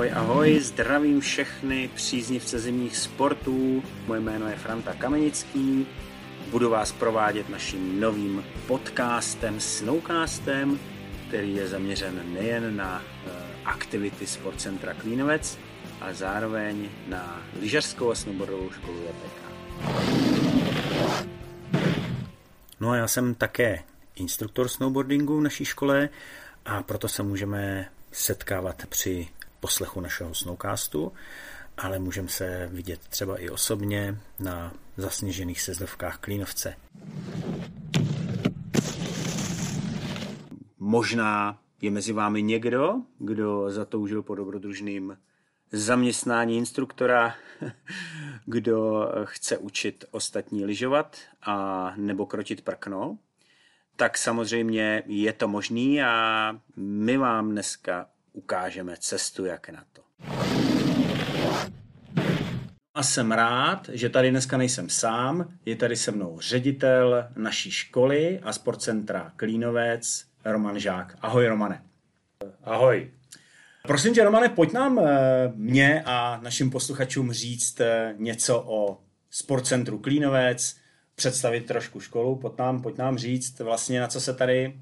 Ahoj, ahoj, zdravím všechny příznivce zimních sportů. Moje jméno je Franta Kamenický. Budu vás provádět naším novým podcastem, Snowcastem, který je zaměřen nejen na eh, aktivity Sportcentra Klínovec, ale zároveň na lyžařskou a snowboardovou školu JPK. No a já jsem také instruktor snowboardingu v naší škole a proto se můžeme setkávat při poslechu našeho snowcastu, ale můžeme se vidět třeba i osobně na zasněžených sezdovkách Klínovce. Možná je mezi vámi někdo, kdo zatoužil po dobrodružným zaměstnání instruktora, kdo chce učit ostatní lyžovat a nebo krotit prkno, tak samozřejmě je to možný a my vám dneska ukážeme cestu, jak na to. A jsem rád, že tady dneska nejsem sám, je tady se mnou ředitel naší školy a sportcentra Klínovec, Roman Žák. Ahoj Romane. Ahoj. Prosím tě, Romane, pojď nám eh, mě a našim posluchačům říct eh, něco o sportcentru Klínovec, představit trošku školu, pojď nám, pojď nám říct vlastně, na co se tady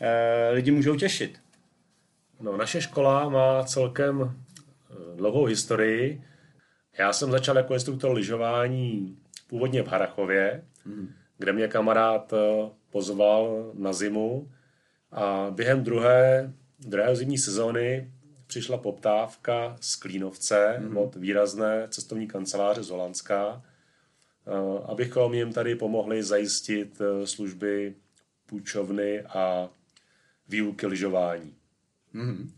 eh, lidi můžou těšit. No, naše škola má celkem dlouhou historii. Já jsem začal jako instruktor lyžování původně v Harachově, hmm. kde mě kamarád pozval na zimu a během druhé, druhé zimní sezóny přišla poptávka z Klínovce mm-hmm. od výrazné cestovní kanceláře z Holandska, eh, abychom jim tady pomohli zajistit eh, služby půjčovny a výuky lyžování. Mm-hmm.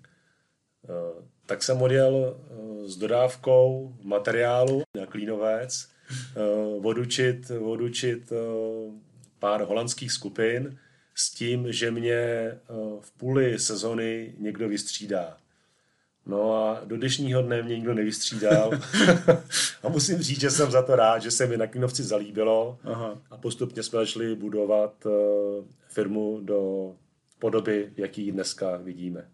Tak jsem odjel s dodávkou materiálu na Klínovec odučit, odučit pár holandských skupin s tím, že mě v půli sezony někdo vystřídá. No a do dnešního dne mě nikdo nevystřídal. a musím říct, že jsem za to rád, že se mi na Klinovci zalíbilo Aha. a postupně jsme začali budovat firmu do podoby, jaký dneska vidíme.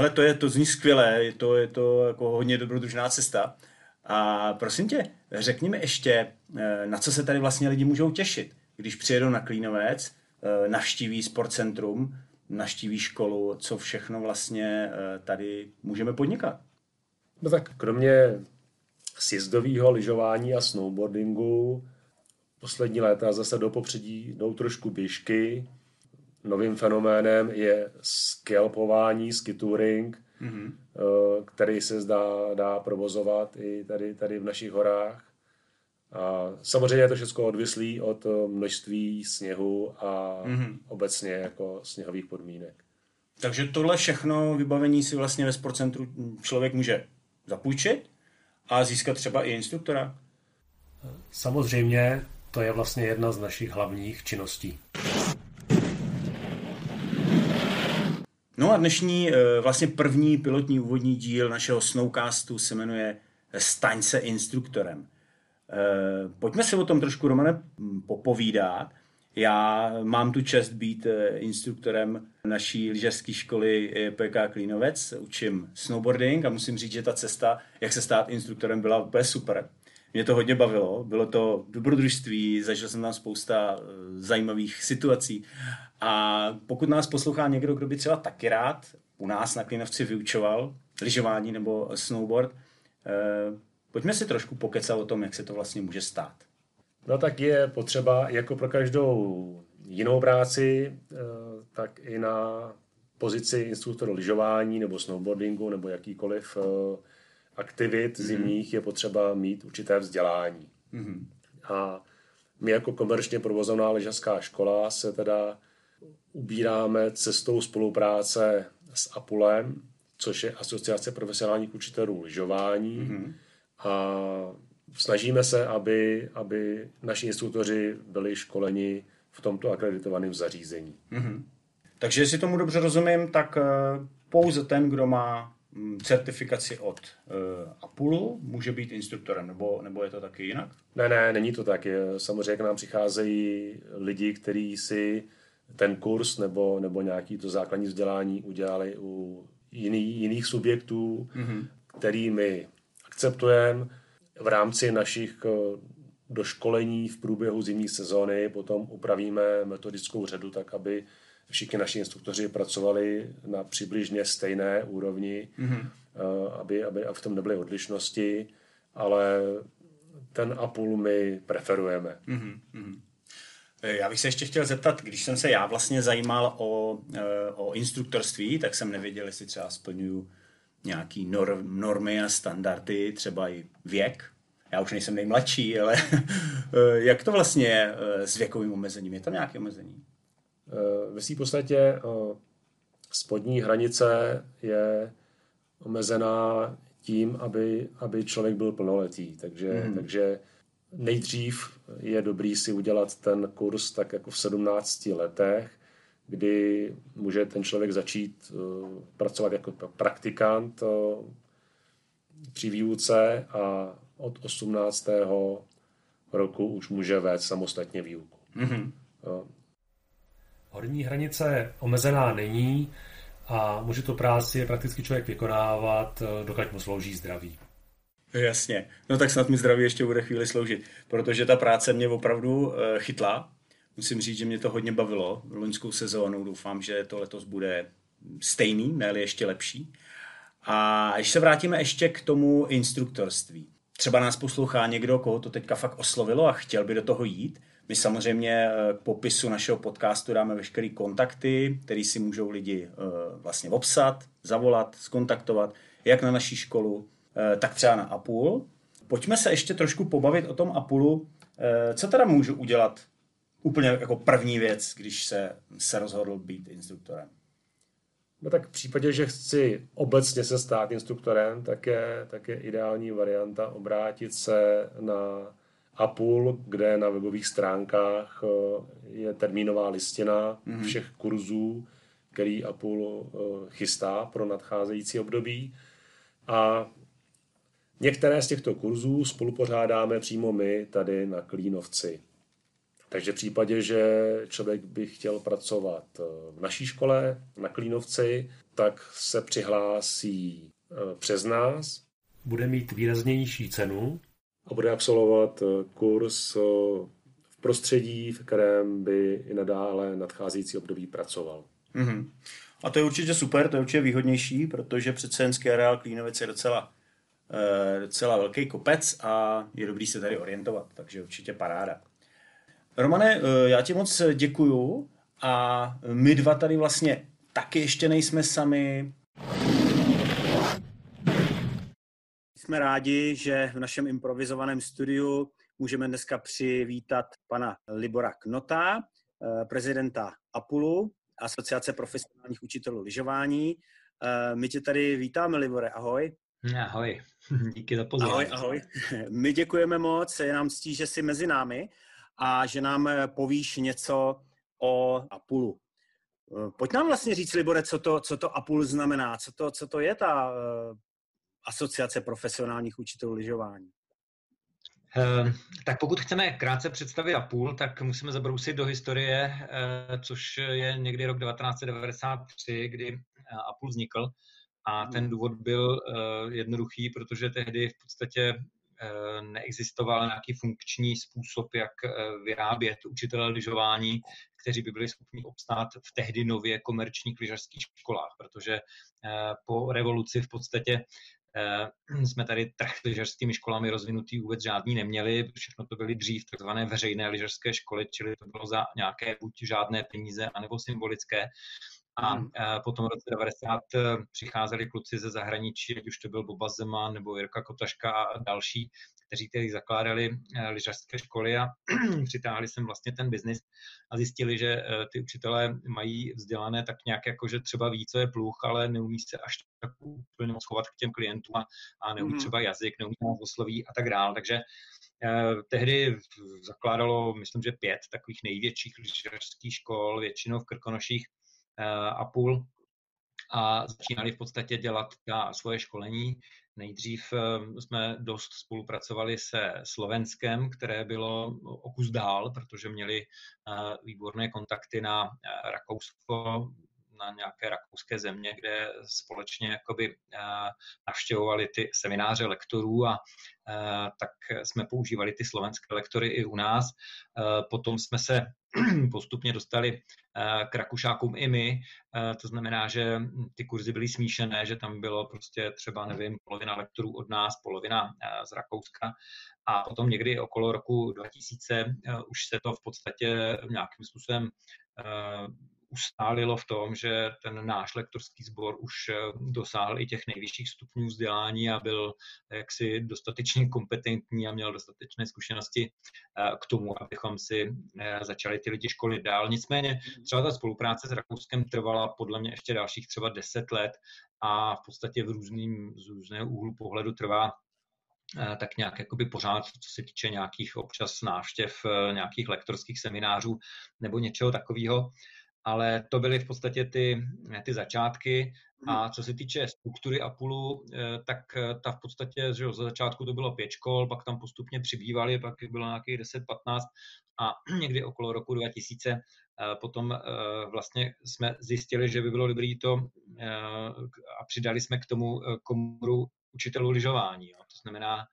Hele, to, je, to zní skvělé, je to, je to jako hodně dobrodružná cesta. A prosím tě, řekni mi ještě, eh, na co se tady vlastně lidi můžou těšit, když přijedou na Klínovec, eh, navštíví sportcentrum, naštíví školu, co všechno vlastně eh, tady můžeme podnikat. No tak kromě sjezdového lyžování a snowboardingu poslední léta zase do popředí jdou trošku běžky. Novým fenoménem je skelpování, skitouring, mm-hmm. který se zdá, dá provozovat i tady, tady v našich horách. A samozřejmě je to všechno odvislý od eh, množství sněhu a mm-hmm. obecně jako sněhových podmínek. Takže tohle všechno vybavení si vlastně ve sportcentru člověk může zapůjčit a získat třeba i instruktora? Samozřejmě, to je vlastně jedna z našich hlavních činností. No a dnešní eh, vlastně první pilotní úvodní díl našeho Snowcastu se jmenuje Staň se instruktorem. Eh, pojďme se o tom trošku, Romane, popovídat. Já mám tu čest být eh, instruktorem naší lyžařské školy PK Klínovec, učím snowboarding a musím říct, že ta cesta, jak se stát instruktorem, byla úplně super. Mě to hodně bavilo, bylo to dobrodružství, zažil jsem tam spousta eh, zajímavých situací a pokud nás poslouchá někdo, kdo by třeba taky rád u nás na Klínovci vyučoval lyžování nebo snowboard, Pojďme si trošku pokecat o tom, jak se to vlastně může stát. No tak je potřeba, jako pro každou jinou práci, eh, tak i na pozici instruktora lyžování nebo snowboardingu nebo jakýkoliv eh, aktivit mm-hmm. zimních je potřeba mít určité vzdělání. Mm-hmm. A my jako komerčně provozovaná lyžařská škola se teda ubíráme cestou spolupráce s APULem, což je Asociace profesionálních učitelů lyžování, mm-hmm a snažíme se, aby, aby naši instruktoři byli školeni v tomto akreditovaném zařízení. Mm-hmm. Takže jestli tomu dobře rozumím, tak eh, pouze ten, kdo má certifikaci od uh, Apulu, může být instruktorem, nebo, nebo je to taky jinak? Ne, ne, není to tak. Samozřejmě k nám přicházejí lidi, kteří si ten kurz nebo, nebo nějaký to základní vzdělání udělali u jiný, jiných subjektů, mm-hmm. který my akceptujeme v rámci našich eh, doškolení v průběhu zimní sezóny, potom upravíme metodickou řadu tak, aby všichni naši instruktoři pracovali na přibližně stejné úrovni, mm-hmm. aby, aby v tom nebyly odlišnosti, ale ten a půl my preferujeme. Mm-hmm. Já bych se ještě chtěl zeptat, když jsem se já vlastně zajímal o, eh, o instruktorství, tak jsem nevěděl, jestli třeba splňuju nějaký norm, normy a standardy, třeba i věk. Já už nejsem nejmladší, ale jak to vlastně je s věkovým omezením? Je tam nějaké omezení? Eh, ve v podstatě eh, spodní hranice je omezená tím, aby, aby člověk byl plnoletý. Takže, mm. takže nejdřív je dobrý si udělat ten kurz tak jako v 17 letech, kdy může ten člověk začít uh, pracovat jako praktikant uh, při výuce a od 18. roku už může vést samostatně výuku. Mm-hmm. Uh, Horní hranice omezená není a může to práci prakticky člověk vykonávat, eh, dokud mu slouží zdraví. Jasně. No tak snad mi zdraví ještě bude chvíli sloužit, protože ta práce mě opravdu eh, chytla. Musím říct, že mě to hodně bavilo loňskou sezónu. Doufám, že to letos bude stejný, ne ještě lepší. A když se vrátíme ještě k tomu instruktorství. Třeba nás poslouchá někdo, koho to teďka fakt oslovilo a chtěl by do toho jít, my samozřejmě eh, k popisu našeho podcastu dáme veškeré kontakty, které si můžou lidi eh, vlastně obsat, zavolat, skontaktovat, jak na naší školu, eh, tak třeba na Apul. Pojďme se ještě trošku pobavit o tom Apulu. Co teda můžu udělat úplně jako první věc, když se, se rozhodl být instruktorem? No tak v případě, že chci obecně se stát instruktorem, tak je, tak je ideální varianta obrátit se na Apul, kde na webových stránkách eh, je termínová listina mm-hmm. všech kurzů, který Apul eh, chystá pro nadcházející období. A některé z těchto kurzů spolupořádáme přímo my tady na Klínovci. Takže v případě, že člověk by chtěl pracovat eh, v naší škole na Klínovci, tak se přihlásí přes nás. Bude mít výraznější cenu, a bude absolvovat eh, kurz eh, v prostředí, v kterém by i nadále nadcházející období pracoval. Mm-hmm. A to je určitě super, to je určitě výhodnější, protože přece jen areál Klínovic je docela, e, docela velký kopec a je dobrý se tady orientovat, takže určitě paráda. Romane, já ti moc děkuju a my dva tady vlastně taky ještě nejsme sami. Jsme rádi, že v našem improvizovaném studiu můžeme dneska přivítat pana Libora Knota, eh, prezidenta Apulu, Asociace profesionálních učitelů lyžování. Eh, my tě tady vítáme, Libore, ahoj. Ahoj, díky za pozvání. Ahoj, ahoj. My děkujeme moc, je nám ctí, že jsi mezi námi a že nám eh, povíš něco o Apulu. Pojď nám vlastně říct, Libore, co to, co to Apul znamená, co to, co to je ta Asociace profesionálních učitelů lyžování? Uh, tak pokud chceme krátce představit Apul, tak musíme zabrousit do historie, uh, což je někdy rok 1993, kdy Apul vznikl. A ten hmm. důvod byl uh, jednoduchý, protože tehdy v podstatě neexistoval nějaký funkční způsob, jak vyrábět učitele lyžování, kteří by byli schopni obstát v tehdy nově komerčních lyžařských školách, protože po revoluci v podstatě Eh, jsme tady trh s lyžařskými školami rozvinutý vůbec žádný neměli, všechno to byly dřív takzvané veřejné lyžařské školy, čili to bylo za nějaké buď žádné peníze, anebo symbolické. A hmm. Eh, potom v roce 90 eh, přicházeli kluci ze zahraničí, ať už to byl Boba Zeman nebo Jirka Kotaška a další, kteří tedy zakládali eh, lyžařské školy a přitáhli sem vlastně ten biznis a zjistili, že ty učitelé mají vzdělané tak nějak jako, že třeba ví, co je pluch, ale neumí se až tak úplně moc chovat k těm klientům a, a neumí mm. třeba jazyk, neumí osloví a tak dále. Takže eh, tehdy zakládalo, myslím, že pět takových největších lyžařských škol, většinou v Krkonoších a půl. A začínali v podstatě dělat ta svoje školení. Nejdřív jsme dost spolupracovali se Slovenskem, které bylo o kus dál, protože měli výborné kontakty na Rakousko, na nějaké rakouské země, kde společně jakoby eh, navštěvovali ty semináře lektorů a eh, tak jsme používali ty slovenské lektory i u nás. Eh, potom jsme se postupně dostali k Rakušákům i my. To znamená, že ty kurzy byly smíšené, že tam bylo prostě třeba, nevím, polovina lektorů od nás, polovina z Rakouska. A potom někdy okolo roku 2000 už se to v podstatě nějakým způsobem ustálilo v tom, že ten náš lektorský sbor už eh, dosáhl i těch nejvyšších stupňů vzdělání a byl jaksi dostatečně kompetentní a měl dostatečné zkušenosti eh, k tomu, abychom si eh, začali ty lidi školit dál. Nicméně třeba ta spolupráce s Rakouskem trvala podle mě ještě dalších třeba deset let a v podstatě v různým, z různého úhlu pohledu trvá tak nějak jakoby pořád, co se týče nějakých občas návštěv, nějakých lektorských seminářů nebo něčeho takového ale to byly v podstatě ty, ty začátky. A hmm. co se týče struktury Apulu, eh, tak eh, ta v podstatě, že za začátku to bylo pět škol, pak tam postupně přibývali, pak bylo nějakých 10-15 a někdy okolo roku 2000 eh, potom vlastně jsme zjistili, že by bylo dobré to a přidali jsme k tomu komoru učitelů lyžování. To znamená,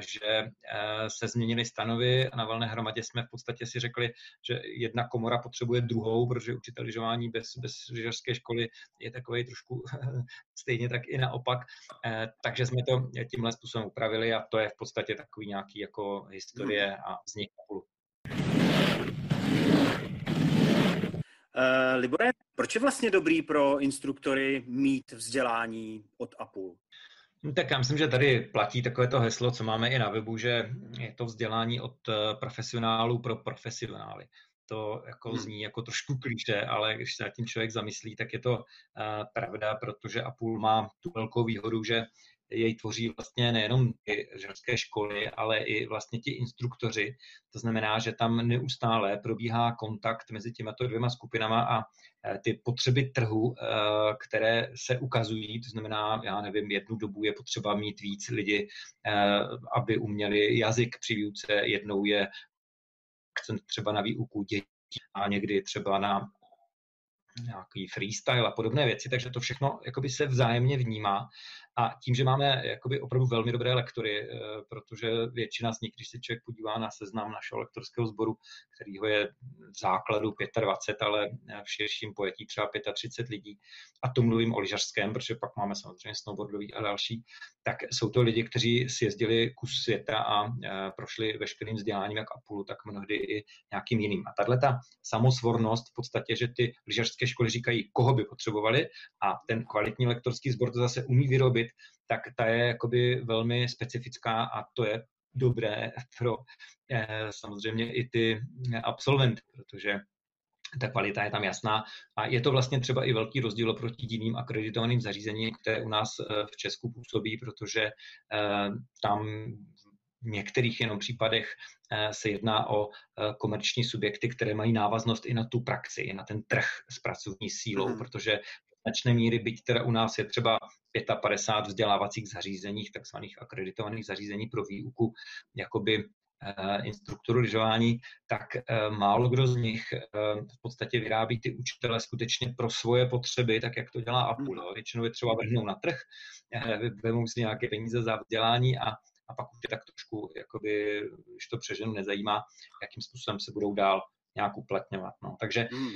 že eh, se změnily stanovy a na valné hromadě jsme v podstatě si řekli, že jedna komora potřebuje druhou, protože učitel lyžování bez, bez lyžařské školy je takový trošku stejně tak i naopak. Eh, takže jsme to tímhle způsobem upravili a to je v podstatě takový nějaký jako historie a vznik Apulu. Uh, Libore, proč je vlastně dobrý pro instruktory mít vzdělání od Apple? No, tak já myslím, že tady platí takové to heslo, co máme i na webu, že je to vzdělání od eh, profesionálů pro profesionály. To jako hmm. zní jako trošku klíše, ale když se nad tím člověk zamyslí, tak je to uh, pravda, protože Apple má tu velkou výhodu, že jej tvoří vlastně nejenom ty školy, ale i vlastně ti instruktoři. To znamená, že tam neustále probíhá kontakt mezi těmato dvěma skupinama a e, ty potřeby trhu, e, které se ukazují, to znamená, já nevím, jednu dobu je potřeba mít víc lidi, e, aby uměli jazyk při výuce, jednou je akcent třeba na výuku dětí a někdy třeba na nějaký freestyle a podobné věci, takže to všechno jakoby se vzájemně vnímá a tím, že máme jakoby opravdu velmi dobré lektory, eh, protože většina z nich, když se člověk podívá na seznam našeho lektorského sboru, kterýho je v základu 25, ale v širším pojetí třeba 35 lidí, a to mluvím o lyžařském, protože pak máme samozřejmě snowboardový a další, tak jsou to lidi, kteří si jezdili kus světa a eh, prošli veškerým vzděláním jak Apulu, tak mnohdy i nějakým jiným. A tahle ta samosvornost v podstatě, že ty lyžařské školy říkají, koho by potřebovali a ten kvalitní lektorský sbor to zase umí vyrobit tak ta je jakoby velmi specifická a to je dobré pro eh, samozřejmě i ty absolventy, protože ta kvalita je tam jasná. A je to vlastně třeba i velký rozdíl oproti jiným akreditovaným zařízením, které u nás eh, v Česku působí, protože eh, tam v některých jenom případech se jedná o komerční subjekty, které mají návaznost i na tu praxi, i na ten trh s pracovní sílou, mm. protože značné míry, byť teda u nás je třeba 55 vzdělávacích zařízeních, takzvaných akreditovaných zařízení pro výuku jakoby eh, instruktoru lyžování, tak eh, málo kdo z nich eh, v podstatě vyrábí ty učitele skutečně pro svoje potřeby, tak jak to dělá Apple. Jo. Většinou je třeba vrhnou na trh, vezmou si nějaké peníze za vzdělání a, a pak už je tak trošku, jakoby, když to přeženu, nezajímá, jakým způsobem se budou dál nějak uplatňovat. No. Takže hmm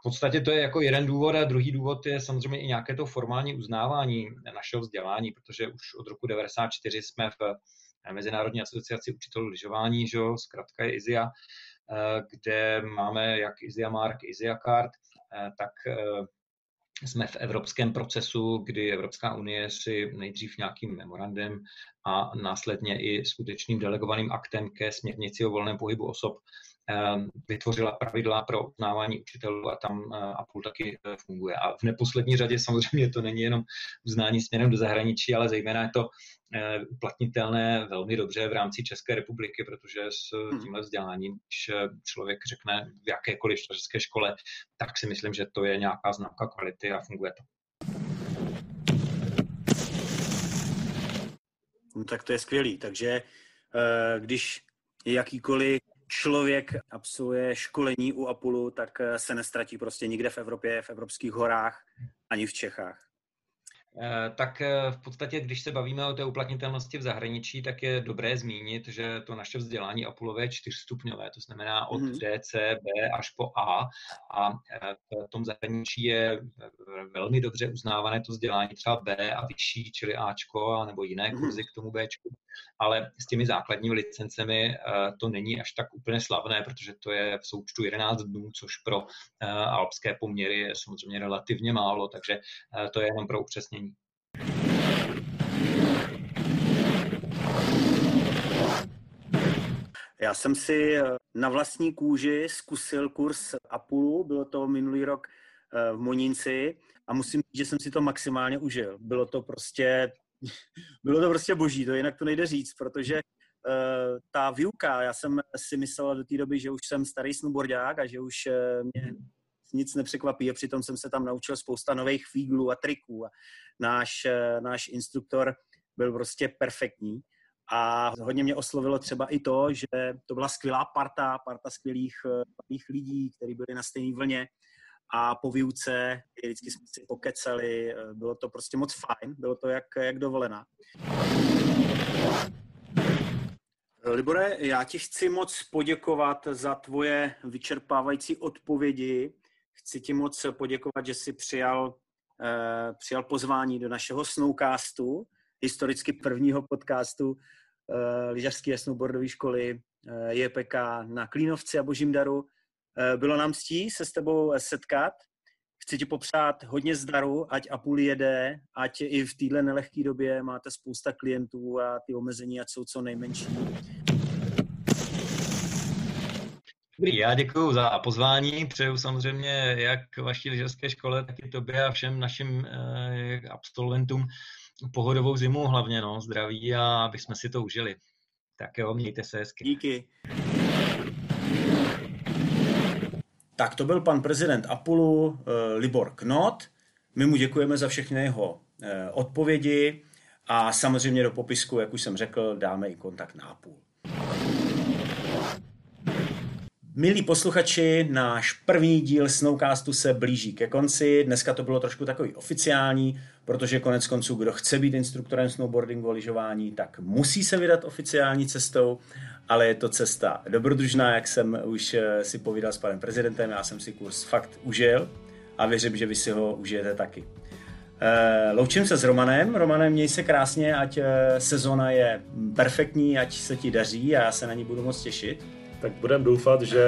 v podstatě to je jako jeden důvod a druhý důvod je samozřejmě i nějaké to formální uznávání našeho vzdělání, protože už od roku 1994 jsme v Mezinárodní asociaci učitelů lyžování, že jo, zkrátka je IZIA, eh, kde máme jak IZIA Mark, IZIA Card, eh, tak eh, jsme v evropském procesu, kdy Evropská unie si nejdřív nějakým memorandem a následně i skutečným delegovaným aktem ke směrnici o volném pohybu osob vytvořila pravidla pro uznávání učitelů a tam eh, Apple taky eh, funguje. A v neposlední řadě samozřejmě to není jenom uznání směrem do zahraničí, ale zejména je to eh, uplatnitelné velmi dobře v rámci České republiky, protože s hmm. tímhle vzděláním, když člověk řekne v jakékoliv české škole, tak si myslím, že to je nějaká známka kvality a funguje to. No, tak to je skvělý. Takže když jakýkoliv člověk absolvuje školení u Apulu, tak se nestratí prostě nikde v Evropě, v evropských horách, ani v Čechách. Eh, tak eh, v podstatě, když se bavíme o té uplatnitelnosti v zahraničí, tak je dobré zmínit, že to naše vzdělání Apulové je čtyřstupňové, to znamená od mm. D, C, B až po A a eh, v tom zahraničí je velmi dobře uznávané to vzdělání třeba B a vyšší, čili Ačko, nebo jiné mhm. kurzy k tomu Bčku ale s těmi základními licencemi to není až tak úplně slavné, protože to je v součtu 11 dnů, což pro alpské poměry je samozřejmě relativně málo, takže to je jenom pro upřesnění já jsem si eh, na vlastní kůži zkusil kurz Apulu, bylo to minulý rok eh, v Monínci a musím říct, že jsem si to maximálně užil. Bylo to prostě, bylo to prostě boží, to jinak to nejde říct, protože uh, ta výuka, já jsem si myslel do té doby, že už jsem starý snowboardák a že už mě nic nepřekvapí a přitom jsem se tam naučil spousta nových fíglů a triků a náš, eh, náš instruktor byl prostě perfektní. A hodně mě oslovilo třeba i to, že to byla skvělá parta, parta skvělých, eh, skvělých lidí, kteří byli na stejné vlně a po výuce vždycky jsme si pokecali, eh, bylo to prostě moc fajn, bylo to jak, jak dovolená. Libore, já ti chci moc poděkovat za tvoje vyčerpávající odpovědi Chci ti moc poděkovat, že jsi přijal, uh, přijal pozvání do našeho snowcastu, historicky prvního podcastu uh, lyžařské snowboardové školy uh, JPK na Klínovci a Božím daru. Uh, bylo nám ctí se s tebou setkat. Chci ti popřát hodně zdaru, ať Apul jede, ať i v téhle nelehké době máte spousta klientů a ty omezení ať jsou co nejmenší. Dobrý, já děkuji za pozvání. Přeju samozřejmě jak vaší lyžařské škole, tak i tobě a všem našim eh, absolventům pohodovou zimu hlavně, no, zdraví a aby jsme si to užili. Tak jo, mějte se hezky. Díky. Tak to byl pan prezident Apulu eh, Libor Knot. My mu děkujeme za všechny jeho eh, odpovědi a samozřejmě do popisku, jak už jsem řekl, dáme i kontakt na Apul. Milí posluchači, náš první díl Snowcastu se blíží ke konci. Dneska to bylo trošku takový oficiální, protože konec konců, kdo chce být instruktorem snowboardingu a lyžování, tak musí se vydat oficiální cestou, ale je to cesta dobrodružná, jak jsem už eh, si povídal s panem prezidentem, já jsem si kurz fakt užil a věřím, že vy si ho užijete taky. Eh, loučím se s Romanem. Romanem, měj se krásně, ať eh, sezona je perfektní, ať se ti daří a já se na ní budu moc těšit tak budeme doufat, že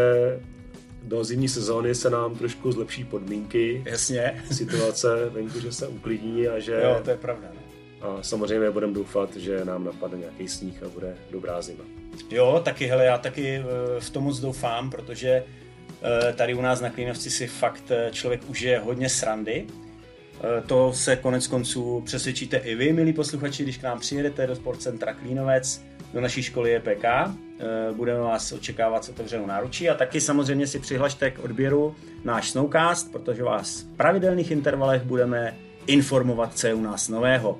do zimní sezóny se nám trošku zlepší podmínky. Jasně. Situace venku, že se uklidní a že... Jo, to je pravda. Ne? A samozřejmě budeme doufat, že nám napadne nějaký sníh a bude dobrá zima. Jo, taky, hele, já taky eh, v tom moc doufám, protože eh, tady u nás na Klínovci si fakt eh, člověk užije hodně srandy. To se konec konců přesvědčíte i vy, milí posluchači, když k nám přijedete do Sportcentra Klínovec do naší školy EPK. Eh, budeme vás očekávat s otevřenou náručí a taky samozřejmě si přihlašte k odběru náš Snowcast, protože vás v pravidelných intervalech budeme informovat, co je u nás nového.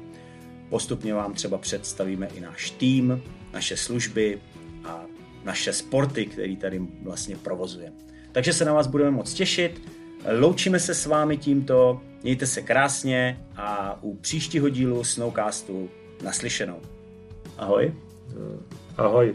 Postupně vám třeba představíme i náš tým, naše služby a naše sporty, které tady vlastně provozujeme. Takže se na vás budeme moc těšit. Loučíme se s vámi tímto, mějte se krásně a u příštího dílu Snowcastu naslyšenou. Ahoj. Ahoj.